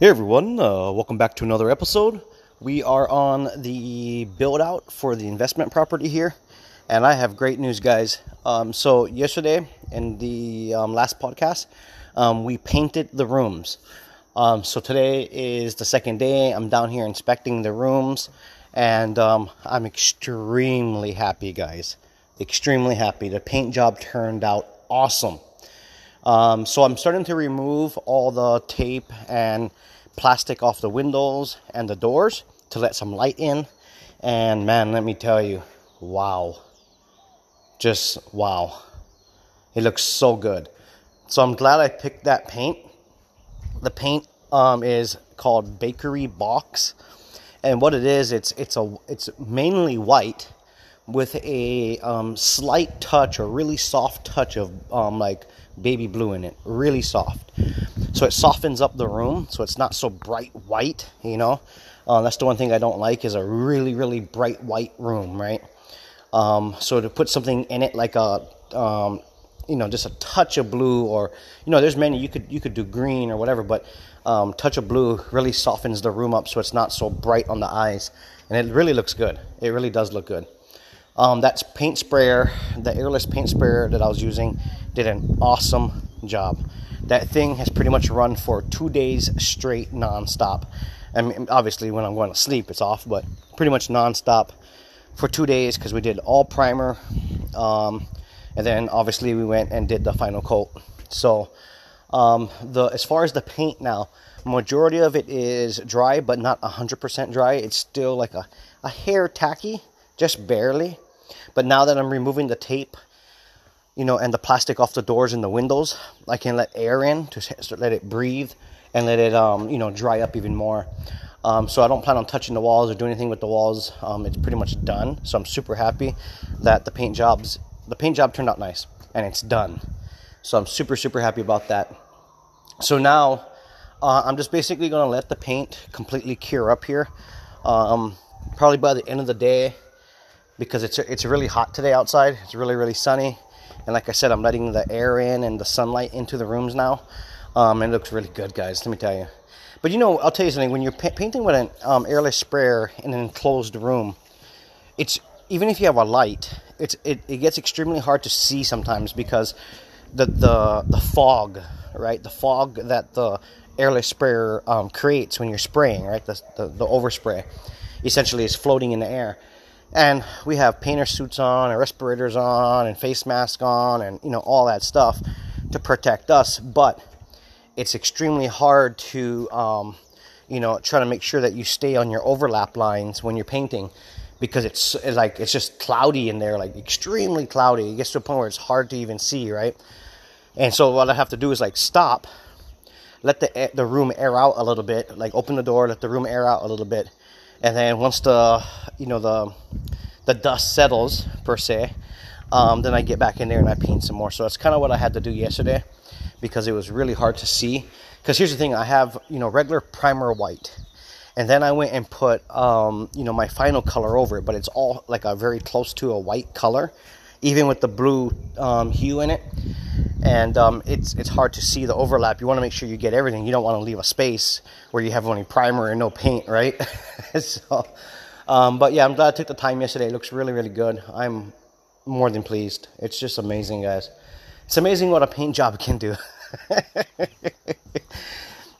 Hey everyone, uh, welcome back to another episode. We are on the build out for the investment property here, and I have great news, guys. Um, so, yesterday in the um, last podcast, um, we painted the rooms. Um, so, today is the second day. I'm down here inspecting the rooms, and um, I'm extremely happy, guys. Extremely happy. The paint job turned out awesome. Um, so I'm starting to remove all the tape and plastic off the windows and the doors to let some light in. And man, let me tell you, wow. Just wow. It looks so good. So I'm glad I picked that paint. The paint um, is called Bakery Box. And what it is, it's it's a it's mainly white with a um, slight touch or really soft touch of um, like baby blue in it, really soft. So it softens up the room, so it's not so bright white. You know, uh, that's the one thing I don't like is a really really bright white room, right? Um, so to put something in it like a um, you know just a touch of blue or you know there's many you could you could do green or whatever but um, touch of blue really softens the room up so it's not so bright on the eyes and it really looks good it really does look good um, that's paint sprayer, the airless paint sprayer that I was using, did an awesome job. That thing has pretty much run for two days straight, nonstop. I mean, obviously, when I'm going to sleep, it's off, but pretty much nonstop for two days because we did all primer, um, and then obviously we went and did the final coat. So, um, the as far as the paint now, majority of it is dry, but not 100% dry. It's still like a, a hair tacky, just barely. But now that I'm removing the tape, you know, and the plastic off the doors and the windows, I can let air in to let it breathe and let it, um, you know, dry up even more. Um, so I don't plan on touching the walls or doing anything with the walls. Um, it's pretty much done. So I'm super happy that the paint jobs, the paint job turned out nice and it's done. So I'm super super happy about that. So now uh, I'm just basically gonna let the paint completely cure up here. Um, probably by the end of the day, because it's it's really hot today outside. It's really really sunny, and like I said, I'm letting the air in and the sunlight into the rooms now. Um, it looks really good, guys. Let me tell you. But you know, I'll tell you something. When you're pa- painting with an um, airless sprayer in an enclosed room, it's even if you have a light, it's it, it gets extremely hard to see sometimes because the the the fog, right? The fog that the airless sprayer um, creates when you're spraying, right? The, the the overspray essentially is floating in the air and we have painter suits on and respirators on and face mask on and you know all that stuff to protect us. But it's extremely hard to um, you know try to make sure that you stay on your overlap lines when you're painting because it's, it's like it's just cloudy in there like extremely cloudy. It gets to a point where it's hard to even see right? And so what i have to do is like stop let the the room air out a little bit like open the door let the room air out a little bit and then once the you know the the dust settles per se um, then i get back in there and i paint some more. So that's kind of what i had to do yesterday because it was really hard to see. Because here's the thing i have you know regular primer white. And then i went and put um, you know my final color over it but it's all like a very close to a white color even with the blue um, hue in it and um, it's it's hard to see the overlap. You want to make sure you get everything. You don't want to leave a space where you have only primer and no paint, right? so, um, but yeah, I'm glad I took the time yesterday. It looks really really good. I'm more than pleased. It's just amazing, guys. It's amazing what a paint job can do.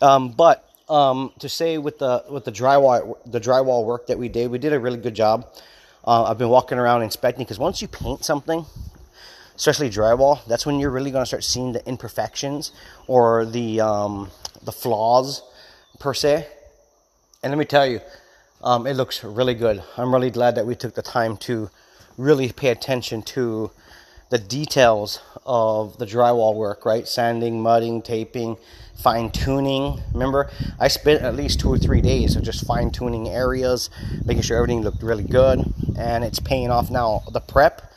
um, but um, to say with the with the drywall the drywall work that we did, we did a really good job. Uh, I've been walking around inspecting because once you paint something, especially drywall, that's when you're really going to start seeing the imperfections or the um, the flaws per se. And let me tell you, um, it looks really good. I'm really glad that we took the time to really pay attention to the details of the drywall work, right? Sanding, mudding, taping, fine tuning. Remember, I spent at least two or three days of just fine tuning areas, making sure everything looked really good, and it's paying off now. The prep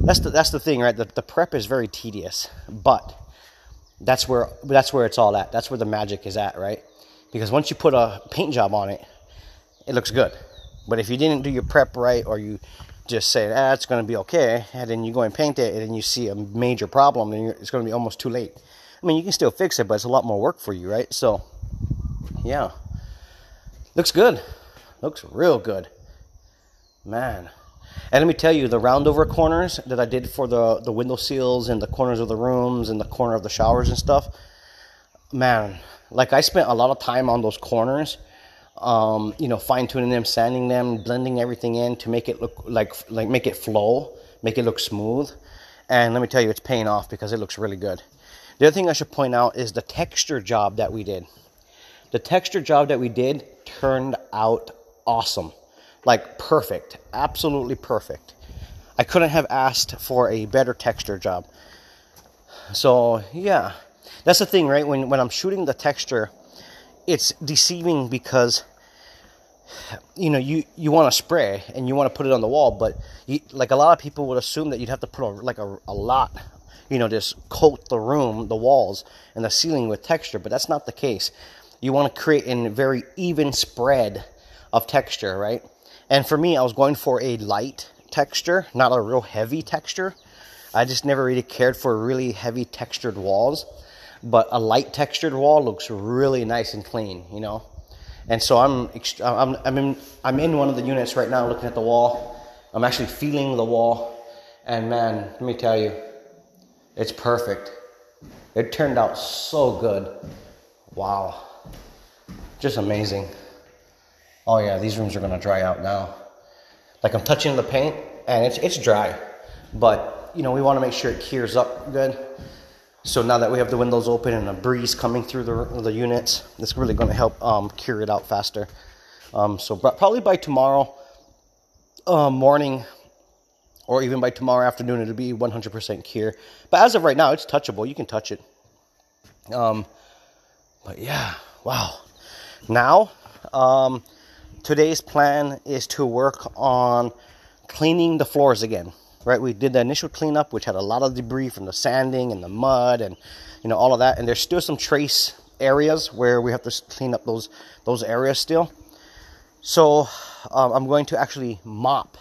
that's the that's the thing, right? The, the prep is very tedious, but that's where that's where it's all at. That's where the magic is at, right? Because once you put a paint job on it, it looks good. But if you didn't do your prep right, or you just say, ah, it's going to be okay, and then you go and paint it, and then you see a major problem, then it's going to be almost too late. I mean, you can still fix it, but it's a lot more work for you, right? So, yeah. Looks good. Looks real good. Man. And let me tell you, the roundover corners that I did for the, the window seals and the corners of the rooms and the corner of the showers and stuff, man, like I spent a lot of time on those corners, um, you know, fine tuning them, sanding them, blending everything in to make it look like like make it flow, make it look smooth. And let me tell you, it's paying off because it looks really good. The other thing I should point out is the texture job that we did. The texture job that we did turned out awesome. Like perfect. Absolutely perfect. I couldn't have asked for a better texture job. So, yeah. That's the thing, right? When when I'm shooting the texture, it's deceiving because you know you you want to spray and you want to put it on the wall but you, like a lot of people would assume that you'd have to put a, like a, a lot you know just coat the room the walls and the ceiling with texture but that's not the case you want to create a very even spread of texture, right? And for me, I was going for a light texture, not a real heavy texture. I just never really cared for really heavy textured walls, but a light textured wall looks really nice and clean, you know. And so I'm I'm I'm in I'm in one of the units right now, looking at the wall. I'm actually feeling the wall, and man, let me tell you, it's perfect. It turned out so good. Wow just amazing. Oh yeah, these rooms are gonna dry out now. Like I'm touching the paint and it's it's dry, but you know we want to make sure it cures up good. So now that we have the windows open and a breeze coming through the, the units, it's really going to help um, cure it out faster. Um, so probably by tomorrow uh, morning or even by tomorrow afternoon, it'll be 100% cure. But as of right now, it's touchable. You can touch it. Um, but yeah, wow. Now, um, today's plan is to work on cleaning the floors again. Right, we did the initial cleanup, which had a lot of debris from the sanding and the mud and you know all of that. And there's still some trace areas where we have to clean up those those areas still. So um, I'm going to actually mop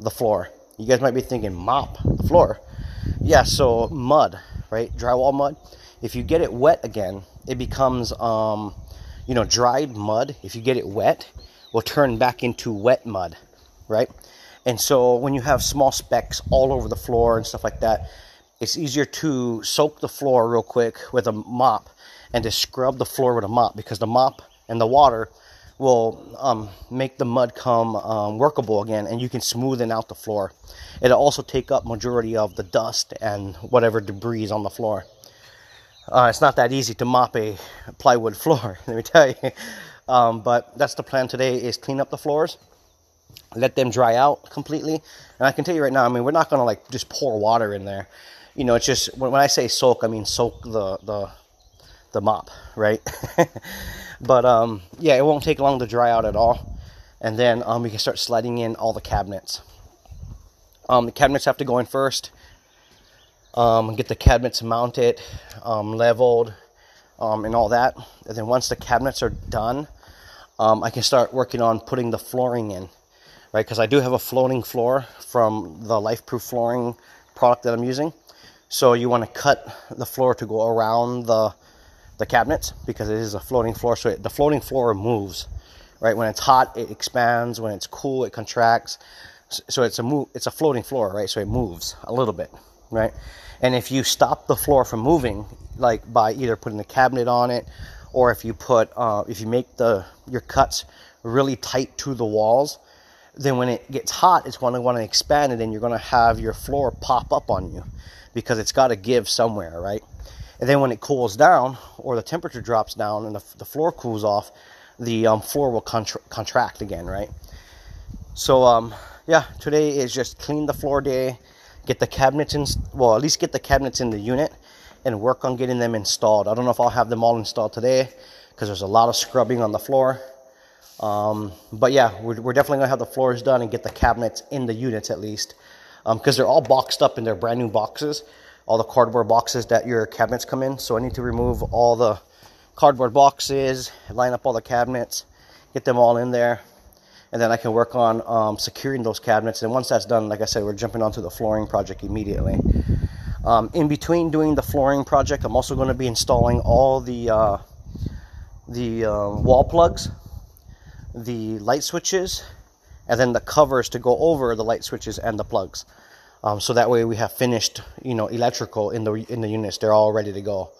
the floor. You guys might be thinking, mop the floor? Yeah, so mud, right? Drywall mud. If you get it wet again, it becomes um, you know, dried mud, if you get it wet, will turn back into wet mud, right? And so when you have small specks all over the floor and stuff like that, it's easier to soak the floor real quick with a mop and to scrub the floor with a mop because the mop and the water will um, make the mud come um, workable again and you can smoothen out the floor. It'll also take up majority of the dust and whatever debris is on the floor. Uh, it's not that easy to mop a plywood floor, let me tell you. Um, but that's the plan today is clean up the floors, let them dry out completely. And I can tell you right now, I mean, we're not to like just pour water in there. You know, it's just, when, when I say soak, I mean soak the, the, the mop, right? but um, yeah, it won't take long to dry out at all. And then um, we can start sliding in all the cabinets. Um, the cabinets have to go in first um, get the cabinets mounted, um, leveled, um, and all that. And then once the cabinets are done, um, I can start working on putting the flooring in, right? Because I do have a floating floor from the LifeProof flooring product that I'm using. So you want to cut the floor to go around the the cabinets because it is a floating floor. So it, the floating floor moves, right? When it's hot, it expands. When it's cool, it contracts. So it's a move. It's a floating floor, right? So it moves a little bit, right? And if you stop the floor from moving, like by either putting a cabinet on it, or if you put, uh, if you make the your cuts really tight to the walls, then when it gets hot, it's going to want to expand it, and you're going to have your floor pop up on you because it's got to give somewhere, right? And then when it cools down or the temperature drops down and the, the floor cools off, the um, floor will contra- contract again, right? So, um, yeah, today is just clean the floor day get the cabinets in, well, at least get the cabinets in the unit and work on getting them installed. I don't know if I'll have them all installed today because there's a lot of scrubbing on the floor. Um, but yeah, we're, we're definitely gonna have the floors done and get the cabinets in the units at least because um, they're all boxed up in their brand new boxes, all the cardboard boxes that your cabinets come in. So I need to remove all the cardboard boxes, line up all the cabinets, get them all in there, and then I can work on um, securing those cabinets. And once that's done, like I said, we're jumping onto the flooring project immediately. Um, in between doing the flooring project, I'm also going to be installing all the uh, the uh, wall plugs, the light switches, and then the covers to go over the light switches and the plugs. Um, so that way we have finished, you know, electrical in the in the units. They're all ready to go.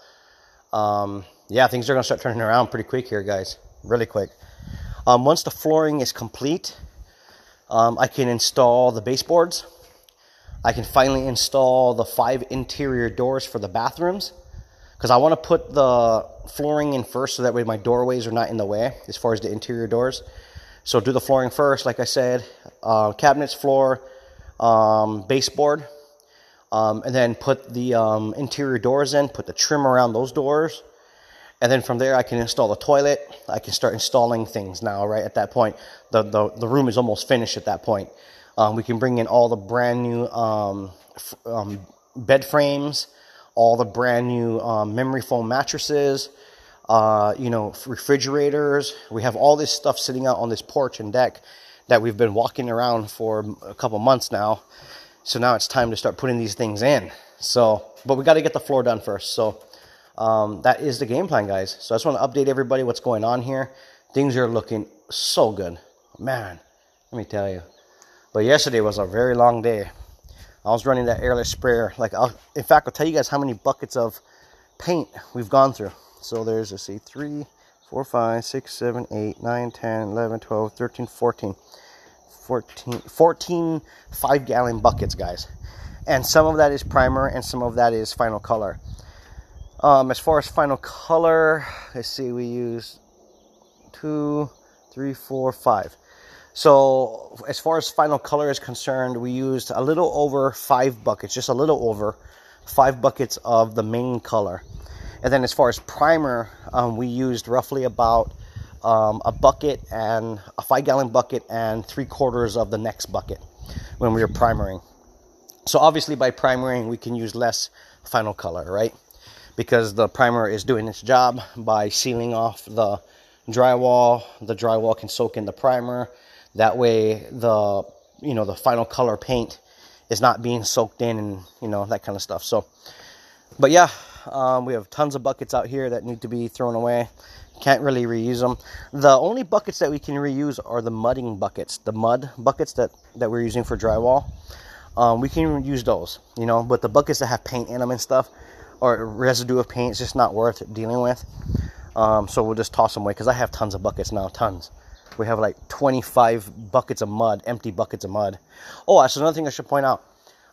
Um, yeah, things are gonna start turning around pretty quick here, guys. Really quick. Um, once the flooring is complete, um, I can install the baseboards. I can finally install the five interior doors for the bathrooms because I want to put the flooring in first so that way my doorways are not in the way as far as the interior doors. So do the flooring first, like I said, uh, cabinets, floor, um, baseboard, um, and then put the um, interior doors in, put the trim around those doors. And then from there, I can install the toilet. I can start installing things now, right? At that point, the, the, the room is almost finished at that point. Um, we can bring in all the brand new um, f- um, bed frames, all the brand new um, memory foam mattresses, uh, you know, refrigerators. We have all this stuff sitting out on this porch and deck that we've been walking around for a couple months now. So now it's time to start putting these things in. So, but we got to get the floor done first. So um, that is the game plan, guys. So I just want to update everybody what's going on here. Things are looking so good, man. Let me tell you. But yesterday was a very long day. I was running that airless sprayer. Like, I'll, in fact, I'll tell you guys how many buckets of paint we've gone through. So there's, let's see, 3, 4, 5, 6, 7, 8, 9, 10, 11, 12, 13, 14. 14, 14 5 gallon buckets, guys. And some of that is primer and some of that is final color. Um, as far as final color, let's see, we use two, three, four, five. So as far as final color is concerned, we used a little over five buckets, just a little over five buckets of the main color. And then as far as primer, um, we used roughly about um, a bucket and a five gallon bucket and three quarters of the next bucket when we were primering. So obviously by primering, we can use less final color, right? Because the primer is doing its job by sealing off the drywall. The drywall can soak in the primer that way, the you know the final color paint is not being soaked in and you know that kind of stuff. So, but yeah, um, we have tons of buckets out here that need to be thrown away. Can't really reuse them. The only buckets that we can reuse are the mudding buckets, the mud buckets that that we're using for drywall. Um, we can use those, you know, but the buckets that have paint in them and stuff, or residue of paint, it's just not worth dealing with. Um, so we'll just toss them away because I have tons of buckets now, tons we have like 25 buckets of mud, empty buckets of mud. Oh, that's another thing I should point out.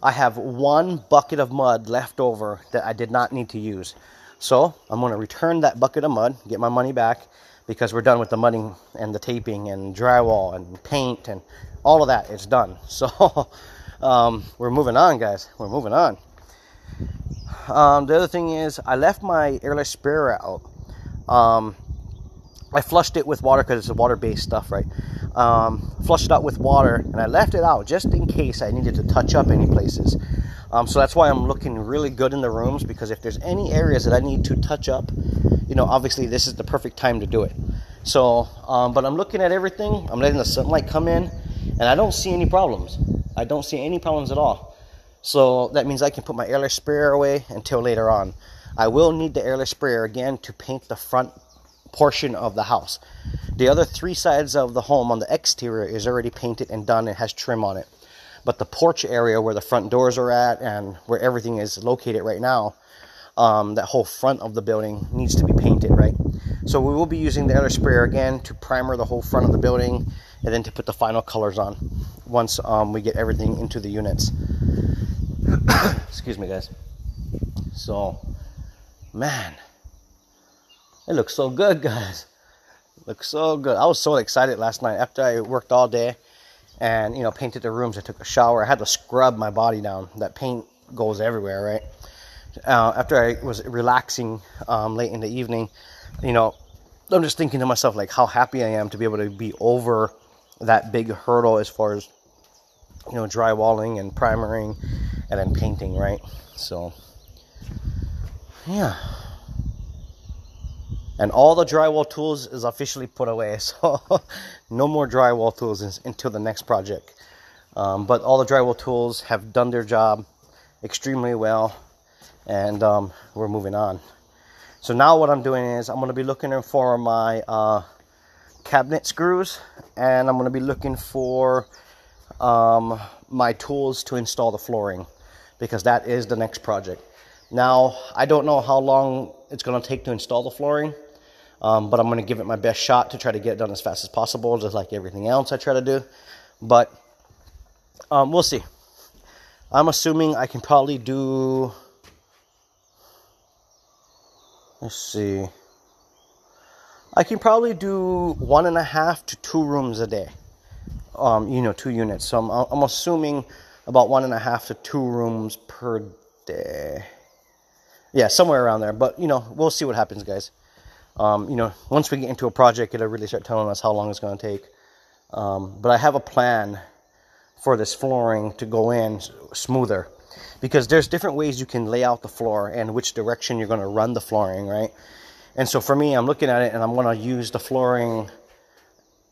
I have one bucket of mud left over that I did not need to use. So I'm going to return that bucket of mud, get my money back, because we're done with the mudding and the taping and drywall and paint and all of that. It's done. So um, we're moving on, guys. We're moving on. Um, the other thing is, I left my airless sprayer out. Um, I flushed it with water because it's a water-based stuff, right? Um, flushed it out with water, and I left it out just in case I needed to touch up any places. Um, so that's why I'm looking really good in the rooms because if there's any areas that I need to touch up, you know, obviously this is the perfect time to do it. So, um, but I'm looking at everything. I'm letting the sunlight come in, and I don't see any problems. I don't see any problems at all. So that means I can put my airless sprayer away until later on. I will need the airless sprayer again to paint the front portion of the house. The other three sides of the home on the exterior is already painted and done and has trim on it. But the porch area where the front doors are at and where everything is located right now, um, that whole front of the building needs to be painted, right? So we will be using the other sprayer again to primer the whole front of the building and then to put the final colors on once um, we get everything into the units. Excuse me, guys. So, man. It looks so good, guys. Looks so good. I was so excited last night after I worked all day and you know painted the rooms. I took a shower. I had to scrub my body down. That paint goes everywhere, right? Uh, after I was relaxing um, late in the evening, you know, I'm just thinking to myself like how happy I am to be able to be over that big hurdle as far as you know drywalling and primering and then painting, right? So yeah and all the drywall tools is officially put away so no more drywall tools until the next project um, but all the drywall tools have done their job extremely well and um, we're moving on So now what I'm doing is I'm going to be looking for my uh, cabinet screws and I'm going to be looking for um, my tools to install the flooring because that is the next project. Now, I don't know how long it's going to take to install the flooring, um, but I'm going to give it my best shot to try to get it done as fast as possible, just like everything else I try to do. But um, we'll see. I'm assuming I can probably do. Let's see. I can probably do one and a half to two rooms a day. Um, you know, two units. So I'm, I'm assuming about one and a half to two rooms per day. Yeah, somewhere around there. But you know, we'll see what happens, guys. Um, you know, once we get into a project, it'll really start telling us how long it's going to take. Um, but I have a plan for this flooring to go in smoother because there's different ways you can lay out the floor and which direction you're going to run the flooring, right? And so for me, I'm looking at it and I'm going to use the flooring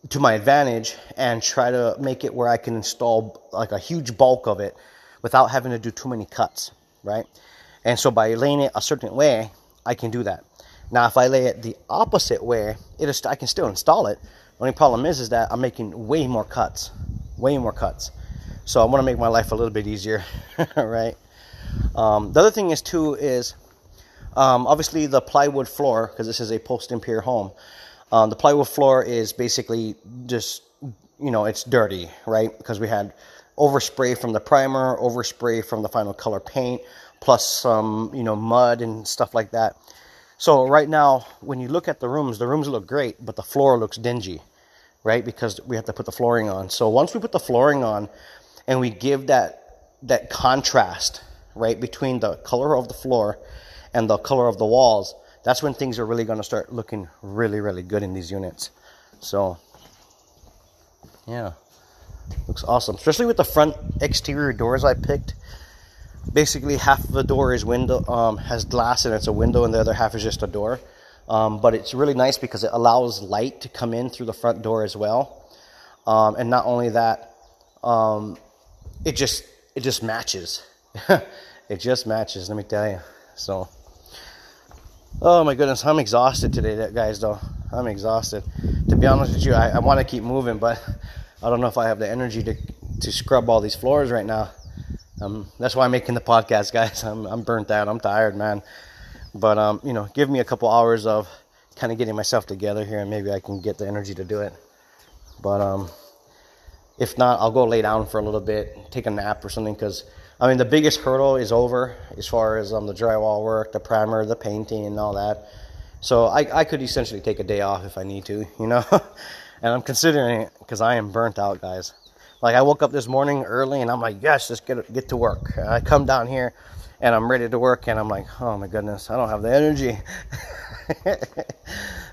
to my advantage and try to make it where I can install like a huge bulk of it without having to do too many cuts, right? And so by laying it a certain way, I can do that. Now, if I lay it the opposite way, it I can still install it. The only problem is, is that I'm making way more cuts, way more cuts. So I want to make my life a little bit easier, right? Um, the other thing is too is um, obviously the plywood floor because this is a post and pier home. Um, the plywood floor is basically just you know it's dirty, right? Because we had overspray from the primer, overspray from the final color paint, plus some you know mud and stuff like that. So right now, when you look at the rooms, the rooms look great, but the floor looks dingy, right? Because we have to put the flooring on. So once we put the flooring on, and we give that that contrast, right, between the color of the floor and the color of the walls, that's when things are really going to start looking really, really good in these units. So, yeah, looks awesome, especially with the front exterior doors I picked basically half of the door is window um, has glass and it's a window and the other half is just a door. Um, but it's really nice because it allows light to come in through the front door as well. Um, and not only that um, it just it just matches. It just matches let me tell you. So oh my goodness i'm exhausted today guys though. I'm exhausted. To be honest with you i, I want to keep moving but i don't know if i have the energy to to scrub all these floors right now um, that's why I'm making the podcast, guys. I'm, I'm burnt out. I'm tired, man. But, um, you know, give me a couple hours of kind of getting myself together here and maybe I can get the energy to do it. But, um, if not, I'll go lay down for a little bit, take a nap or something because, I mean, the biggest hurdle is over as far as um, the drywall work, the primer, the painting, and all that. So I, I could essentially take a day off if I need to, you know? and I'm considering it because I am burnt out, guys. Like I woke up this morning early and I'm like, yes, let's get get to work. I come down here and I'm ready to work and I'm like, oh my goodness, I don't have the energy.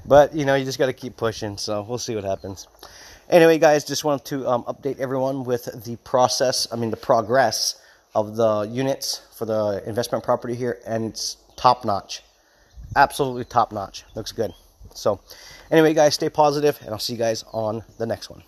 but you know, you just got to keep pushing. So we'll see what happens. Anyway, guys, just wanted to um, update everyone with the process. I mean, the progress of the units for the investment property here, and it's top notch, absolutely top notch. Looks good. So, anyway, guys, stay positive, and I'll see you guys on the next one.